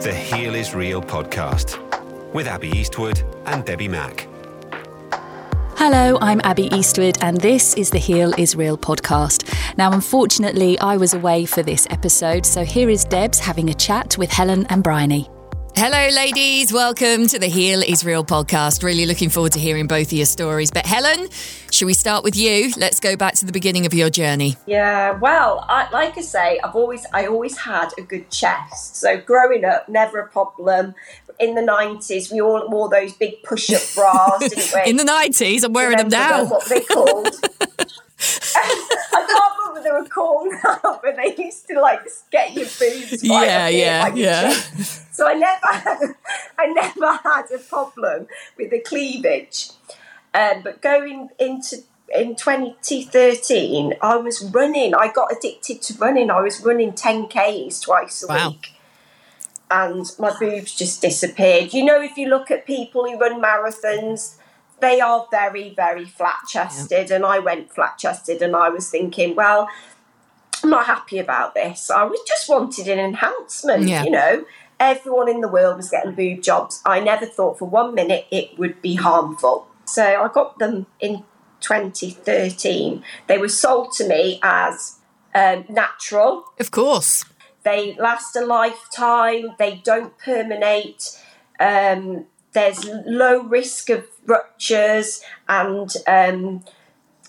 The Heal is Real podcast with Abby Eastwood and Debbie Mack. Hello, I'm Abby Eastwood, and this is the Heal is Real podcast. Now, unfortunately, I was away for this episode, so here is Debs having a chat with Helen and Bryony. Hello, ladies. Welcome to the Heal is Real podcast. Really looking forward to hearing both of your stories. But, Helen, should we start with you? Let's go back to the beginning of your journey. Yeah, well, I, like I say, I've always, I always had a good chest. So growing up, never a problem. In the nineties, we all wore those big push-up bras, didn't we? In the nineties, I'm wearing them now. What they called? I can't remember what they were called now, but they used to like get your boobs. Right Yeah, yeah, like yeah. So I never, had, I never had a problem with the cleavage. Um, but going into in 2013, I was running. I got addicted to running. I was running 10k's twice a Wow. week, and my boobs just disappeared. You know, if you look at people who run marathons, they are very, very flat chested, and I went flat chested, and I was thinking, well, I'm not happy about this. I was just wanted an enhancement, Yeah. you know. Everyone in the world was getting boob jobs. I never thought for one minute it would be harmful. So I got them in 2013. They were sold to me as um, natural. Of course. They last a lifetime. They don't permeate. Um, there's low risk of ruptures and um,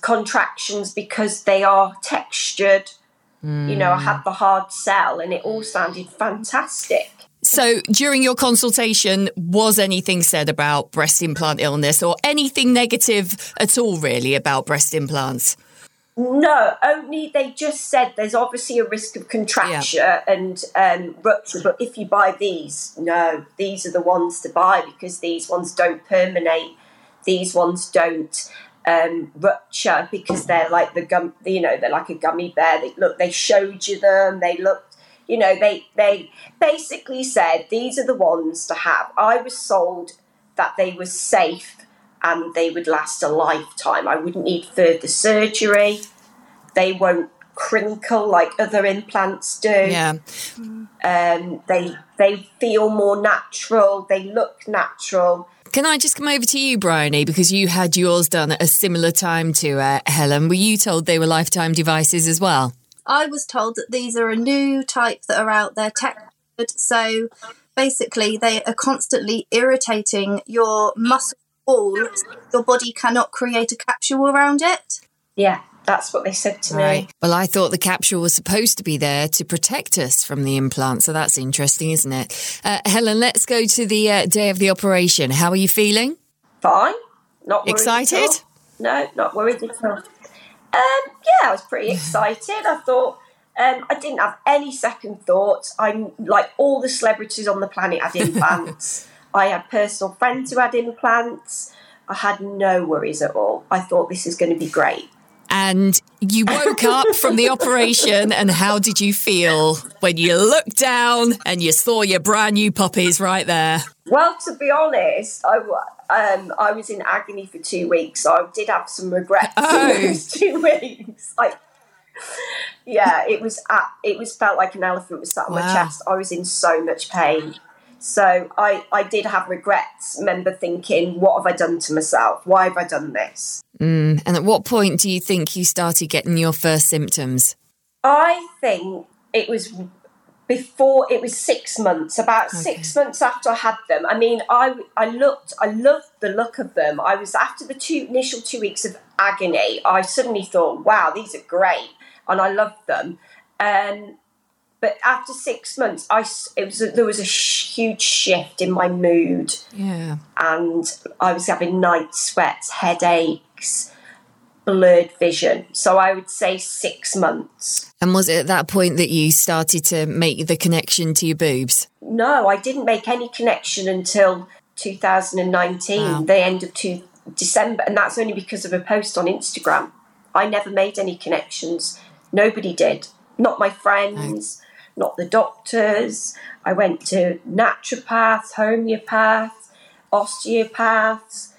contractions because they are textured. You know, I had the hard sell, and it all sounded fantastic. So, during your consultation, was anything said about breast implant illness or anything negative at all, really, about breast implants? No, only they just said there's obviously a risk of contraction and um, rupture, but if you buy these, no, these are the ones to buy because these ones don't permeate, These ones don't um, rupture because they're like the gum, you know, they're like a gummy bear. They look, they showed you them. They looked, you know, they they basically said these are the ones to have. I was sold that they were safe and they would last a lifetime. I wouldn't need further surgery. They won't crinkle like other implants do. Yeah. Um, they they feel more natural. They look natural. Can I just come over to you, Bryony, because you had yours done at a similar time to uh, Helen? Were you told they were lifetime devices as well? I was told that these are a new type that are out there tech. So basically, they are constantly irritating your muscle wall. Your body cannot create a capsule around it. Yeah, that's what they said to me. Well, I thought the capsule was supposed to be there to protect us from the implant, so that's interesting, isn't it? Uh, Helen, let's go to the uh, day of the operation. How are you feeling? Fine. Not worried Excited? At all. No, not worried at all. Um, yeah, I was pretty excited. I thought um, I didn't have any second thoughts. I'm like all the celebrities on the planet had implants. I had personal friends who had implants. I had no worries at all. I thought this is going to be great. And you woke up from the operation, and how did you feel when you looked down and you saw your brand new puppies right there? Well, to be honest, I, um, I was in agony for two weeks, so I did have some regrets Oh. in those two weeks. Like, yeah, it was at, it was felt like an elephant was sat on my chest. I was in so much pain, So I, I did have regrets. Remember thinking, what have I done to myself? Why have I done this? Mm. And at what point do you think you started getting your first symptoms? I think it was before it was six months about okay. six months after i had them i mean i i looked i loved the look of them i was after the two initial two weeks of agony i suddenly thought wow these are great and i loved them um, but after six months i it was a, there was a huge shift in my mood yeah and i was having night sweats headaches blurred vision. So I would say six months. And was it at that point that you started to make the connection to your boobs? No, I didn't make any connection until 2019, wow. the end of two, December. And that's only because of a post on Instagram. I never made any connections. Nobody did. Not my friends. Not the doctors. I went to naturopaths, homeopaths, osteopaths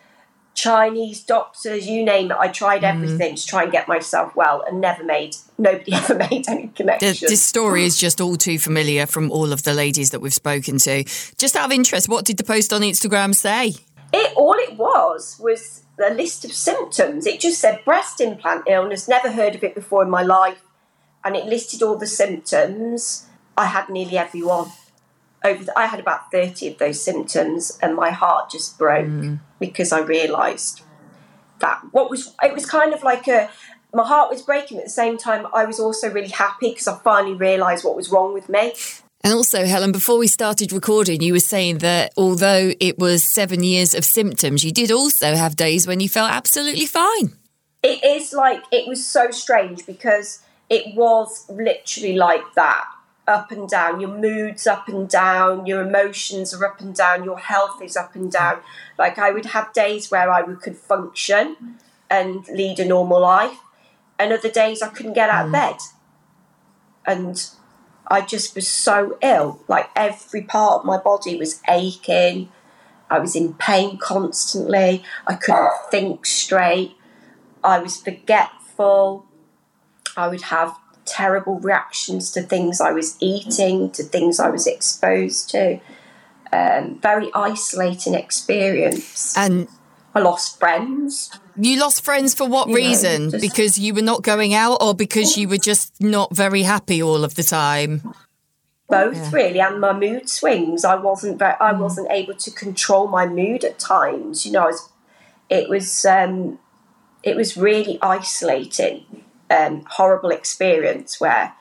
Chinese doctors, you name it. I tried mm. everything mm. to try and get myself well and never made, nobody ever made any connection. This story is just all too familiar from all of the ladies that we've spoken to. Just out of interest, what did the post on Instagram say? It All it was was a list of symptoms. It just said breast implant illness, never heard of it before in my life. And it listed all the symptoms. I had nearly every one over the, I had about 30 of those symptoms and my heart just broke mm. because I realized that what was it was kind of like a my heart was breaking at the same time I was also really happy because I finally realized what was wrong with me. And also, Helen, before we started recording, you were saying that although it was seven years of symptoms, you did also have days when you felt absolutely fine. It is like, it was so strange because it was literally like that up and down. Your mood's up and down. Your emotions are up and down. Your health is up and down. Like I would have days where I could function and lead a normal life, and other days I couldn't get out of mm. bed. And I just was so ill. Like every part of my body was aching. I was in pain constantly. I couldn't think straight. I was forgetful. I would have terrible reactions to things I was eating, to things I was exposed to. Um, very isolating experience. And I lost friends. You lost friends for what you reason? Know, just, because you were not going out, or because you were just not very happy all of the time? Both yeah. really, and my mood swings. I wasn't very, I mm. wasn't able to control my mood at times. You know, was, it was um, it was really isolating um, horrible experience where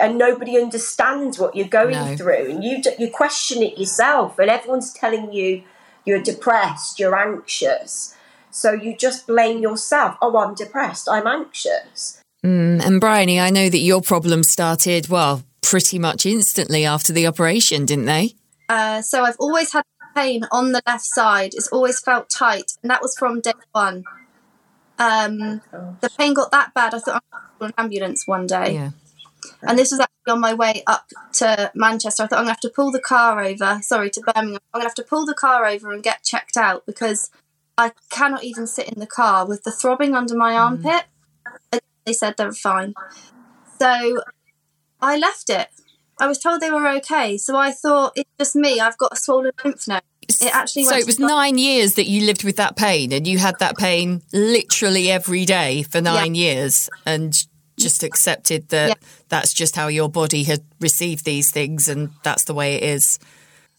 and nobody understands what you're going no. through and you you question it yourself and everyone's telling you you're depressed you're anxious. So you just blame yourself. Oh i'm depressed i'm anxious. Mm, and bryony i know that your problem started well pretty much instantly after the operation didn't they? Uh, so i've always had pain on the left side. It's always felt tight and that was from day one um, the pain got that bad. I thought I'm going to an ambulance one day. Yeah. And this was actually on my way up to Manchester. I thought I'm going to have to pull the car over. Sorry, to Birmingham. I'm going to have to pull the car over and get checked out because I cannot even sit in the car with the throbbing under my mm. armpit. They said they were fine. So I left it. I was told they were okay. So I thought it's just me. I've got a swollen lymph node. It actually so it was nine years that you lived with that pain, and you had that pain literally every day for nine yeah. years, and just accepted that yeah. that's just how your body had received these things, and that's the way it is.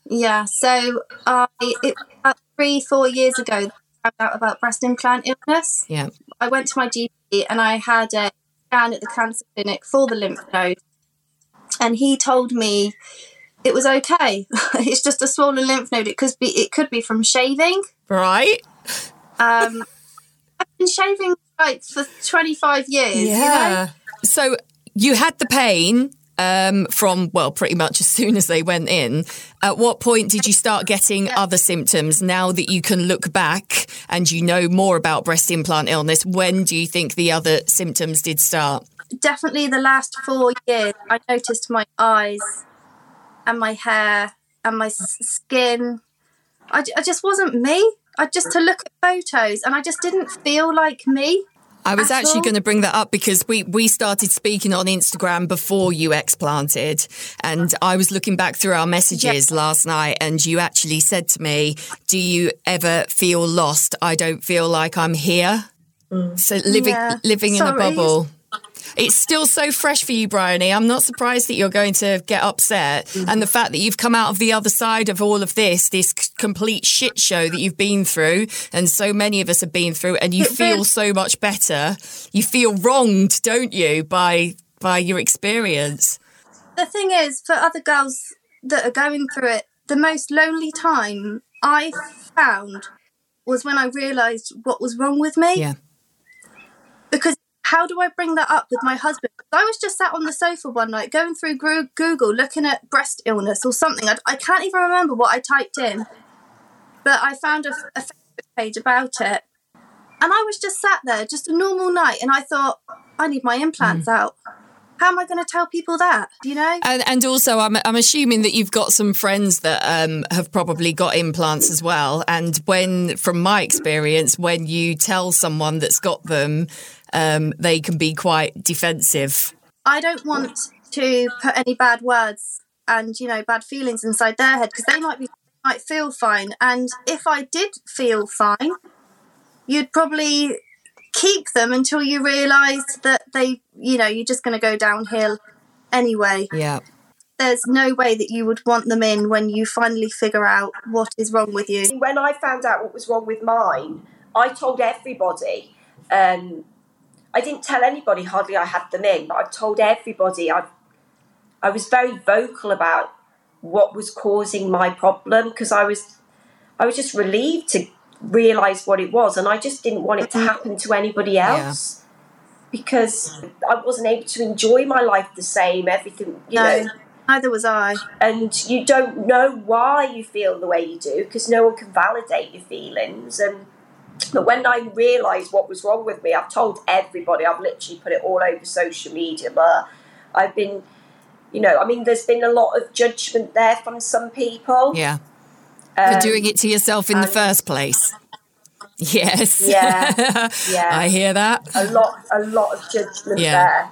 Yeah. So I it, about three, four years ago, I found out about breast implant illness. Yeah. I went to my GP and I had a scan at the cancer clinic for the lymph node, and he told me it was okay. it's just a swollen lymph node. It could be it could be from shaving. Right. Um, I've been shaving like for twenty five years. Yeah. You know? So you had the pain um, from well, pretty much as soon as they went in. At what point did you start getting other symptoms? Now that you can look back and you know more about breast implant illness, when do you think the other symptoms did start? Definitely the last four years. I noticed my eyes and my hair and my skin. I, I just wasn't me. I just to look at photos and I just didn't feel like me. I was at actually all. going to bring that up because we, we started speaking on Instagram before you explanted. And I was looking back through our messages last night, and you actually said to me, Do you ever feel lost? I don't feel like I'm here. Mm. So living Yeah. living in a Sorry. bubble. It's still so fresh for you, Bryony. I'm not surprised that you're going to get upset. Mm-hmm. And the fact that you've come out of the other side of all of this, this complete shit show that you've been through, and so many of us have been through, and you feel so much better. You feel wronged, don't you, by by your experience? the thing is, for other girls that are going through it, the most lonely time I found was when I realised what was wrong with me. Yeah. How do I bring that up with my husband? I was just sat on the sofa one night going through Google looking at breast illness or something. I, I can't even remember what I typed in, but I found a, a Facebook page about it. And I was just sat there, just a normal night, and I thought, I need my implants out. How am I going to tell people that? You know? And, and also, I'm, I'm assuming that you've got some friends that um, have probably got implants as well. And when, from my experience, when you tell someone that's got them, um, they can be quite defensive. I don't want to put any bad words and you know bad feelings inside their head because they might be might feel fine and if I did feel fine you'd probably keep them until you realized that they you know you're just going to go downhill anyway Yeah. there's no way that you would want them in when you finally figure out what is wrong with you when I found out what was wrong with mine, I told everybody. Um, I didn't tell anybody hardly I had them in, but I've told everybody. I I was very vocal about what was causing my problem because I was I was just relieved to realise what it was, and I just didn't want it to mm-hmm. happen to anybody else because I wasn't able to enjoy my life the same. Everything, you no know neither was I and you don't know why you feel the way you do because no one can validate your feelings and but when I realised what was wrong with me, I've told everybody. I've literally put it all over social media. But I've been, you know, I mean, there's been a lot of judgment there from some people. Yeah. Um, For doing it to yourself in the first place. Yes. Yeah, yeah. I hear that. a lot a lot of judgment Yeah. there.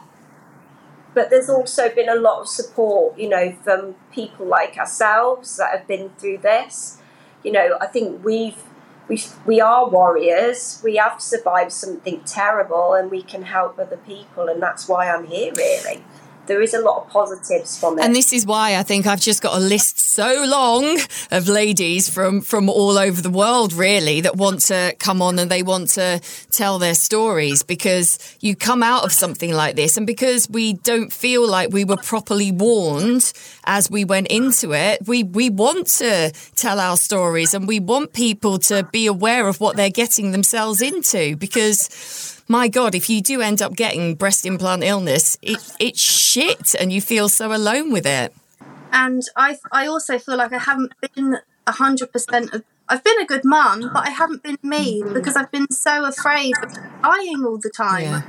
But there's also been a lot of support, you know, from people like ourselves that have been through this. You know, I think we've we we are warriors. We have survived something terrible, and we can help other people, and that's why I'm here. Really, there is a lot of positives from it. And this is why I think I've just got a list so long of ladies from from all over the world, really, that want to come on and they want to tell their stories because you come out of something like this, and because we don't feel like we were properly warned as we went into it, we we want to tell our stories and we want people to be aware of what they're getting themselves into because my God, if you do end up getting breast implant illness, it, it's shit and you feel so alone with it. and I I also feel like I haven't been a hundred percent of I've been a good mum, but I haven't been me because I've been so afraid of dying all the time. Yeah.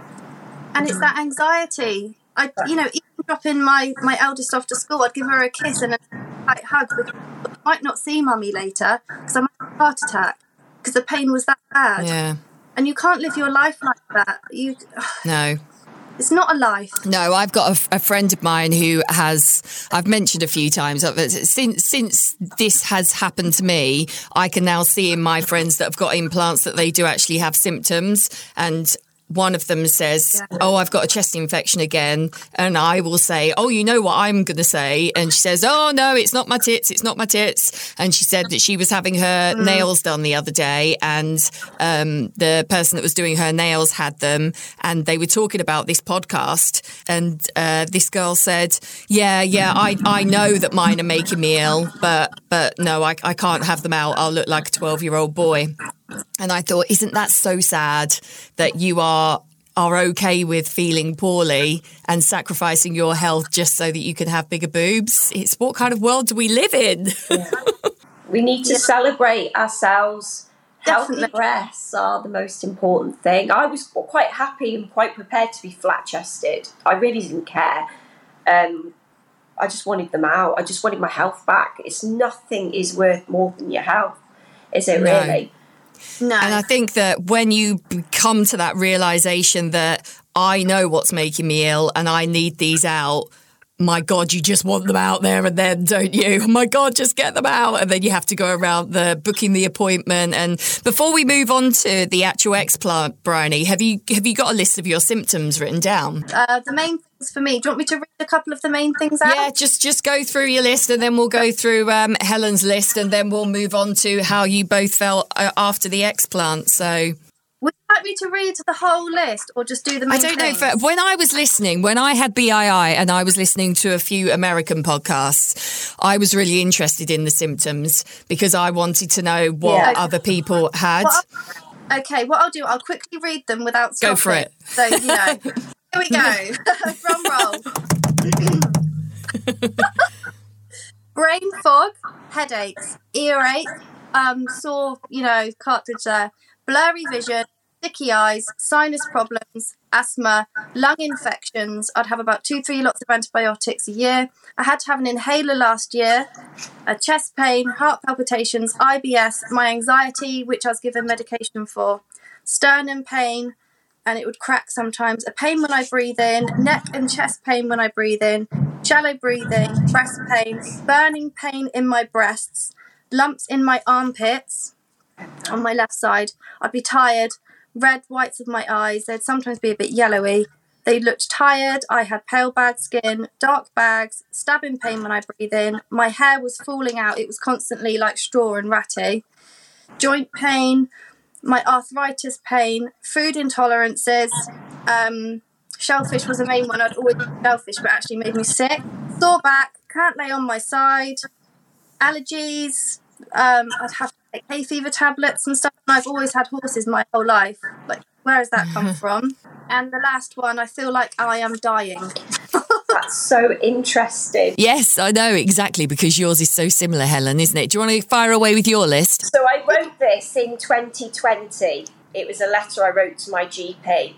And it's that anxiety. I you know, even dropping my, my eldest off to school, I'd give her a kiss and a tight hug because I might not see mummy later because I might have a heart attack because the pain was that bad. Yeah. And you can't live your life like that. You No. it's not a life. No, I've got a, a friend of mine who has. I've mentioned a few times since since this has happened to me, I can now see in my friends that have got implants that they do actually have symptoms, and one of them says, "Oh, I've got a chest infection again," and I will say, "Oh, you know what I'm going to say?" And she says, "Oh no, it's not my tits, it's not my tits." And she said that she was having her nails done the other day, and um, the person that was doing her nails had them, and they were talking about this podcast, and uh, this girl said, "Yeah, yeah, I I know that mine are making me ill, but but no, I I can't have them out. I'll look like a twelve year old boy." And I thought, isn't that so sad that you are are okay with feeling poorly and sacrificing your health just so that you can have bigger boobs? It's what kind of world do we live in? we need to celebrate ourselves. Healthy Definitely. breasts are the most important thing. I was quite happy and quite prepared to be flat chested. I really didn't care. Um, I just wanted them out. I just wanted my health back. It's nothing is worth more than your health, is it No. really? No. And I think that when you come to that realization that I know what's making me ill and I need these out, my God, you just want them out there and then, don't you? My God, just get them out. And then you have to go around the booking the appointment. And before we move on to the actual explant, Bryony, have you have you got a list of your symptoms written down? Uh, the main things for me. Do you want me to read a couple of the main things out? Yeah, just just go through your list and then we'll go through um, Helen's list and then we'll move on to how you both felt uh, after the explant. So Would you like me to read the whole list or just do the main I don't know. things? For, when I was listening, when I had BII and I was listening to a few American podcasts, I was really interested in the symptoms because I wanted to know what Yeah. other people had. I'll- okay, what I'll do, I'll quickly read them without Go for it. So, you know, here we go. Drum roll. Brain fog, headaches, earache, um, sore, you know, cartilage there, blurry vision, sticky eyes, sinus problems, asthma, lung infections. I'd have about two, three lots of antibiotics a year. I had to have an inhaler last year, a chest pain, heart palpitations, IBS, my anxiety, which I was given medication for, sternum pain, and it would crack sometimes, a pain when I breathe in, neck and chest pain when I breathe in, shallow breathing, breast pain, burning pain in my breasts, lumps in my armpits on my left side. I'd be tired, red whites of my eyes, they'd sometimes be a bit yellowy. They looked tired, I had pale bad skin, dark bags, stabbing pain when I breathe in, my hair was falling out, it was constantly like straw and ratty, joint pain, my arthritis pain, food intolerances. Um, shellfish was the main one. I'd always eat shellfish, but actually made me sick. Sore back, can't lay on my side. Allergies. Um, I'd have to take hay fever tablets and stuff. And I've always had horses my whole life. Like, where has that come from? And the last one, I feel like I am dying. That's so interesting. Yes, I know exactly because yours is so similar, Helen, isn't it? Do you want to fire away with your list? So I wrote this in 2020. It was a letter I wrote to my GP.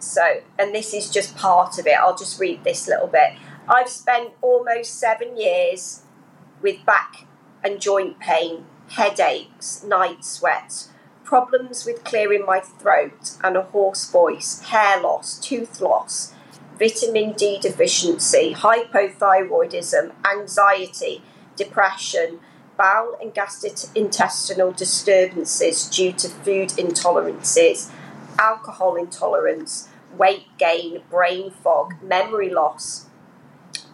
So, and this is just part of it. I'll just read this little bit. I've spent almost seven years with back and joint pain, headaches, night sweats, problems with clearing my throat and a hoarse voice, hair loss, tooth loss, vitamin D deficiency, hypothyroidism, anxiety, depression, bowel and gastrointestinal disturbances due to food intolerances, alcohol intolerance, weight gain, brain fog, memory loss,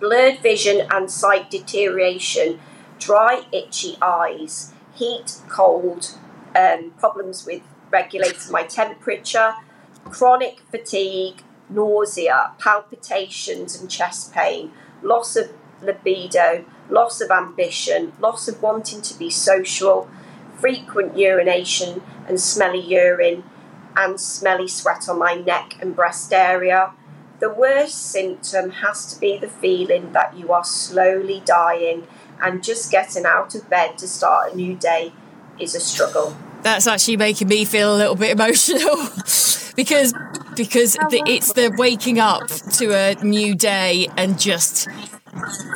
blurred vision and sight deterioration, dry, itchy eyes, heat, cold, um, problems with regulating my temperature, chronic fatigue, nausea, palpitations and chest pain, loss of libido, loss of ambition, loss of wanting to be social, frequent urination and smelly urine, and smelly sweat on my neck and breast area. The worst symptom has to be the feeling that you are slowly dying and just getting out of bed to start a new day is a struggle. That's actually making me feel a little bit emotional because because the, it's the waking up to a new day and just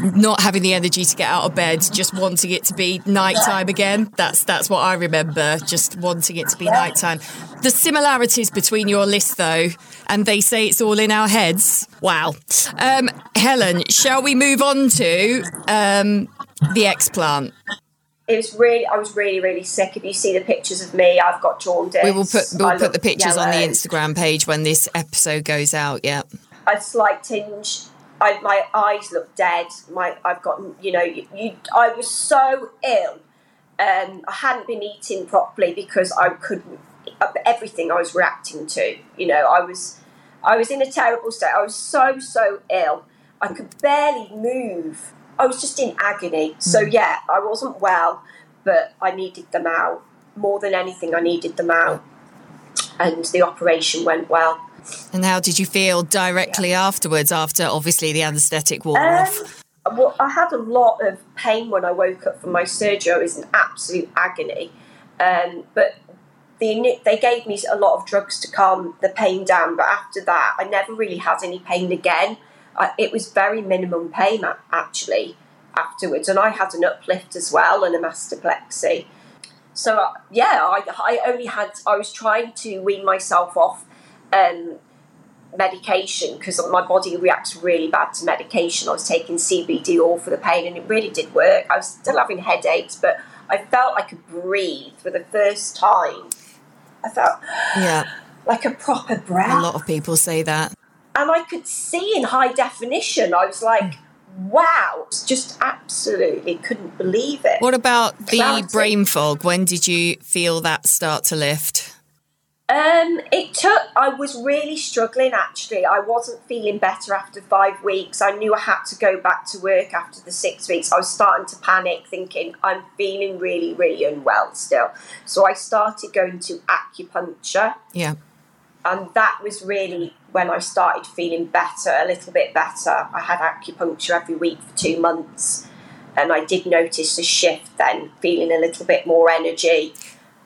not having the energy to get out of bed, just wanting it to be nighttime again. That's that's what I remember, just wanting it to be nighttime. The similarities between your list, though, and they say it's all in our heads. Wow. Um, Helen, shall we move on to um, the explant? It was really, I was really, really sick. If you see the pictures of me, I've got jaundice. We will put we'll put the pictures on the. Instagram page when this episode goes out. Yeah. a slight tinge. I, my eyes look dead. My I've got you know you, you I was so ill. Um, I hadn't been eating properly because I couldn't everything I was reacting to. You know I was I was in a terrible state. I was so so ill. I could barely move. I was just in agony. So yeah, I wasn't well, but I needed them out more than anything. I needed them out, and the operation went well. And how did you feel directly afterwards? After obviously the anaesthetic wore off. Um, well, I had a lot of pain when I woke up from my surgery. I was in absolute agony. Um, but the, they gave me a lot of drugs to calm the pain down. But after that, I never really had any pain again. I, it was very minimum pain a- actually afterwards. And I had an uplift as well and a mastoplexy. so uh, yeah, I, I only had I was trying to wean myself off um, medication because my body reacts really bad to medication. I was taking CBD all for the pain, and it really did work. I was still having headaches, but I felt I could breathe for the first time. I felt Yeah. like a proper breath, A lot of people say that. And I could see in high definition. I was like, "Wow!" Just absolutely couldn't believe it. What about the brain fog? When did you feel that start to lift? Um, it took. I was really struggling. Actually, I wasn't feeling better after five weeks. I knew I had to go back to work after the six weeks. I was starting to panic, thinking I'm feeling really, really unwell still. So I started going to acupuncture, Yeah. And that was really when I started feeling better, a little bit better. I had acupuncture every week for two months, and I did notice a shift then, feeling a little bit more energy,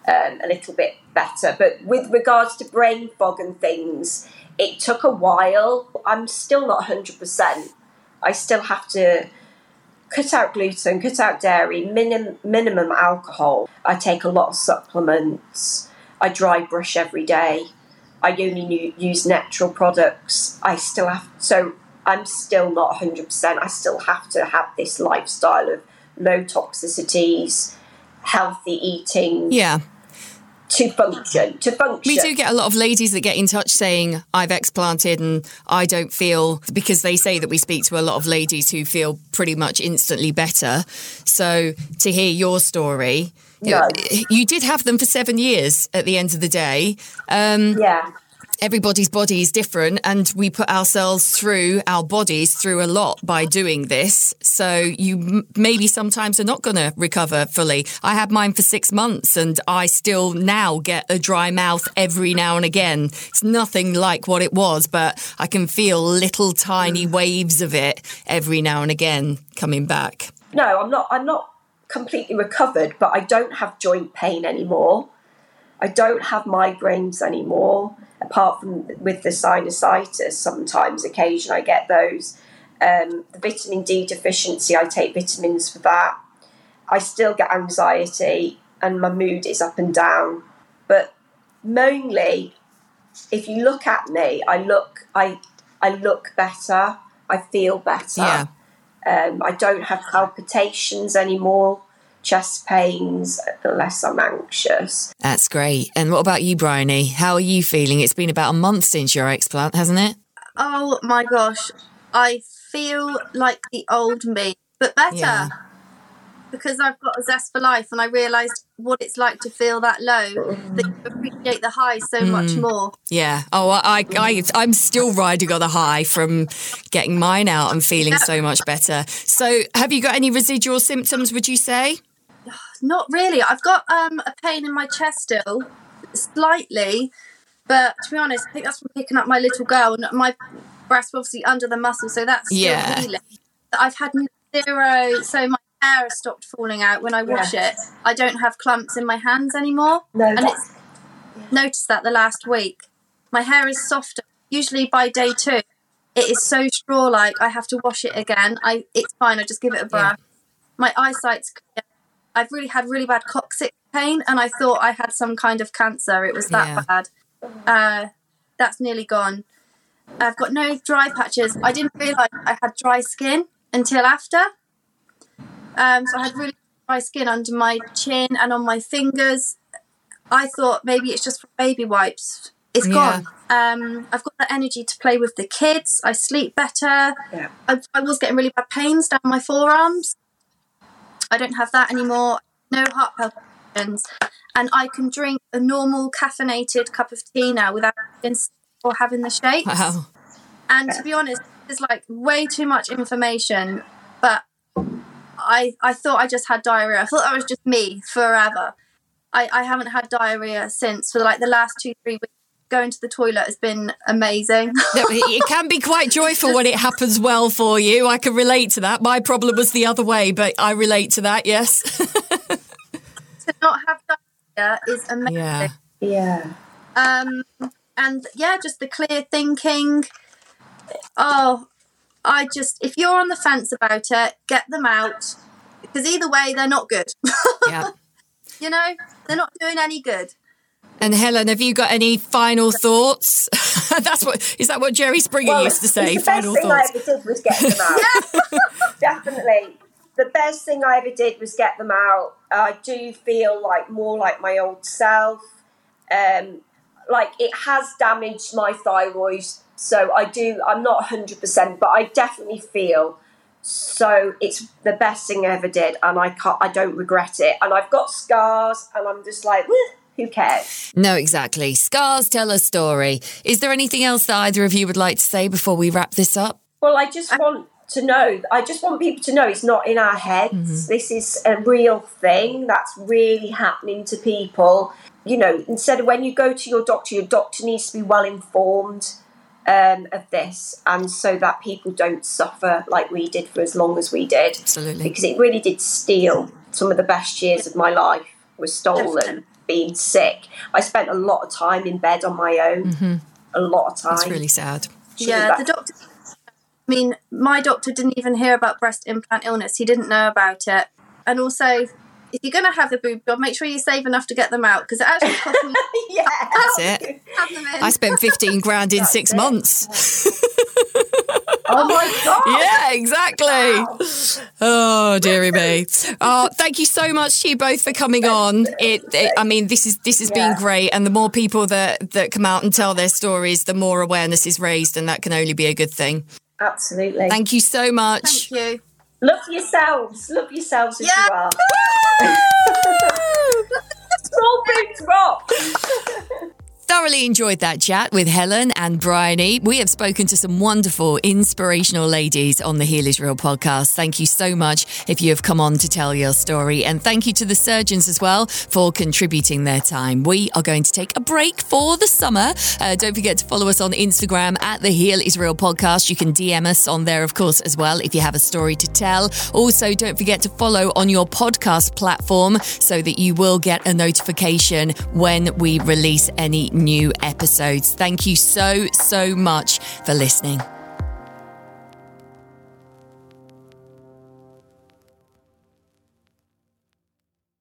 um, a little bit better. But with regards to brain fog and things, it took a while. I'm still not 100%. I still have to cut out gluten, cut out dairy, minim- minimum alcohol. I take a lot of supplements. I dry brush every day. I only nu- use natural products. I still have so I'm still not 100%. I still have to have this lifestyle of low toxicities, healthy eating Yeah. to function. To function. We do get a lot of ladies that get in touch saying, I've explanted and I don't feel, because they say that we speak to a lot of ladies who feel pretty much instantly better. So to hear your story, No. you did have them for seven years at the end of the day. Um, yeah. everybody's body is different and we put ourselves through our bodies through a lot by doing this so you m- maybe sometimes are not going to recover fully i had mine for six months and i still now get a dry mouth every now and again it's nothing like what it was but i can feel little tiny waves of it every now and again coming back No, I'm not I'm not completely recovered, but I don't have joint pain anymore. I don't have migraines anymore, apart from with the sinusitis. Sometimes, occasion, I get those. Um, the vitamin D deficiency, I take vitamins for that. I still get anxiety, and my mood is up and down. But mainly, if you look at me, I look I I look better. I feel better. yeah Um, I don't have palpitations anymore, chest pains, unless I'm anxious. that's great. And what about you bryony? How are you feeling? It's been about a month since your explant hasn't it? Oh my gosh, I feel like the old me, but better. Yeah. Because I've got a zest for life and I realised what it's like to feel that low, that you appreciate the high so much Mm. more. Yeah. Oh, I, I, I'm still riding on the high from getting mine out and feeling so much better. So, have you got any residual symptoms? Would you say? Not really. I've got um, a pain in my chest still, slightly, but to be honest, I think that's from picking up my little girl and my breast obviously under the muscle, so that's Yeah. healing. I've had zero, so my hair has stopped falling out when I wash Yeah. it. I don't have clumps in my hands anymore, No, and it's noticed that the last week. My hair is softer. Usually by day two, it is so straw-like. I have to wash it again. I it's fine. I just give it a brush. My eyesight's clear. I've really had really bad coccyx pain, and I thought I had some kind of cancer. It was that Yeah. bad. Uh, that's nearly gone. I've got no dry patches. I didn't realise I had dry skin until after. Um, so I had really dry skin under my chin and on my fingers. I thought maybe it's just from baby wipes. It's Yeah. gone. Um, I've got the energy to play with the kids. I sleep better. Yeah. I, I was getting really bad pains down my forearms. I don't have that anymore. No heart palpitations, and I can drink a normal caffeinated cup of tea now without or having the shakes. Wow. And to be honest, it's like way too much information. But I I thought I just had diarrhea. I thought that was just me forever. I, I haven't had diarrhea since for like the last two three weeks. Going to the toilet has been amazing. it can be quite joyful when it happens well for you. I can relate to that. My problem was the other way, but I relate to that. Yes. to not have diarrhea is amazing. yeah. yeah. um and yeah just the clear thinking oh i just if you're on the fence about it get them out because either way they're not good Yeah. you know they're not doing any good. And Helen, have you got any final thoughts? That's what is that what Jerry Springer Well, used to say? The Final best thing thoughts. I ever did was get them out. Definitely. The best thing I ever did was get them out. I do feel like more like my old self. Um, like it has damaged my thyroid, so I do. I'm not 100, percent but I definitely feel so. It's the best thing I ever did, and I can't. I don't regret it. And I've got scars, and I'm just like, "Whew, who cares? No, exactly. Scars tell a story. Is there anything else that either of you would like to say before we wrap this up? Well, I just uh, want to know, I just want people to know it's not in our heads. Mm-hmm. This is a real thing that's really happening to people. You know, instead of when you go to your doctor, your doctor needs to be well informed um, of this, and so that people don't suffer like we did for as long as we did. Absolutely. Because it really did steal some of the best years of my life, was stolen, being sick. I spent a lot of time in bed on my own, a lot of time. It's really sad. Yeah, the doctor. I mean, my doctor didn't even hear about breast implant illness. He didn't know about it. And also, if you're going to have the boob job, make sure you save enough to get them out because it actually costs me yeah. That's it. have them in. I spent 15 grand in six it. months. Oh my god! Yeah, exactly. Oh, dearie me. Oh, thank you so much to you both for coming on. It, it I mean, this is this has been great, and the more people that that come out and tell their stories, the more awareness is raised, and that can only be a good thing. Absolutely. Thank you so much. Thank you. Love yourselves. Love yourselves as Yeah. you are. Small boobs rock. Thoroughly enjoyed that chat with Helen and Bryony. We have spoken to some wonderful, inspirational ladies on the Heal is Real podcast. Thank you so much if you have come on to tell your story. And thank you to the surgeons as well for contributing their time. We are going to take a break for the summer. Uh, don't forget to follow us on Instagram at the Heal is Real podcast. You can DM us on there, of course, as well if you have a story to tell. Also, don't forget to follow on your podcast platform so that you will get a notification when we release any new episodes. Thank you so, so much for listening.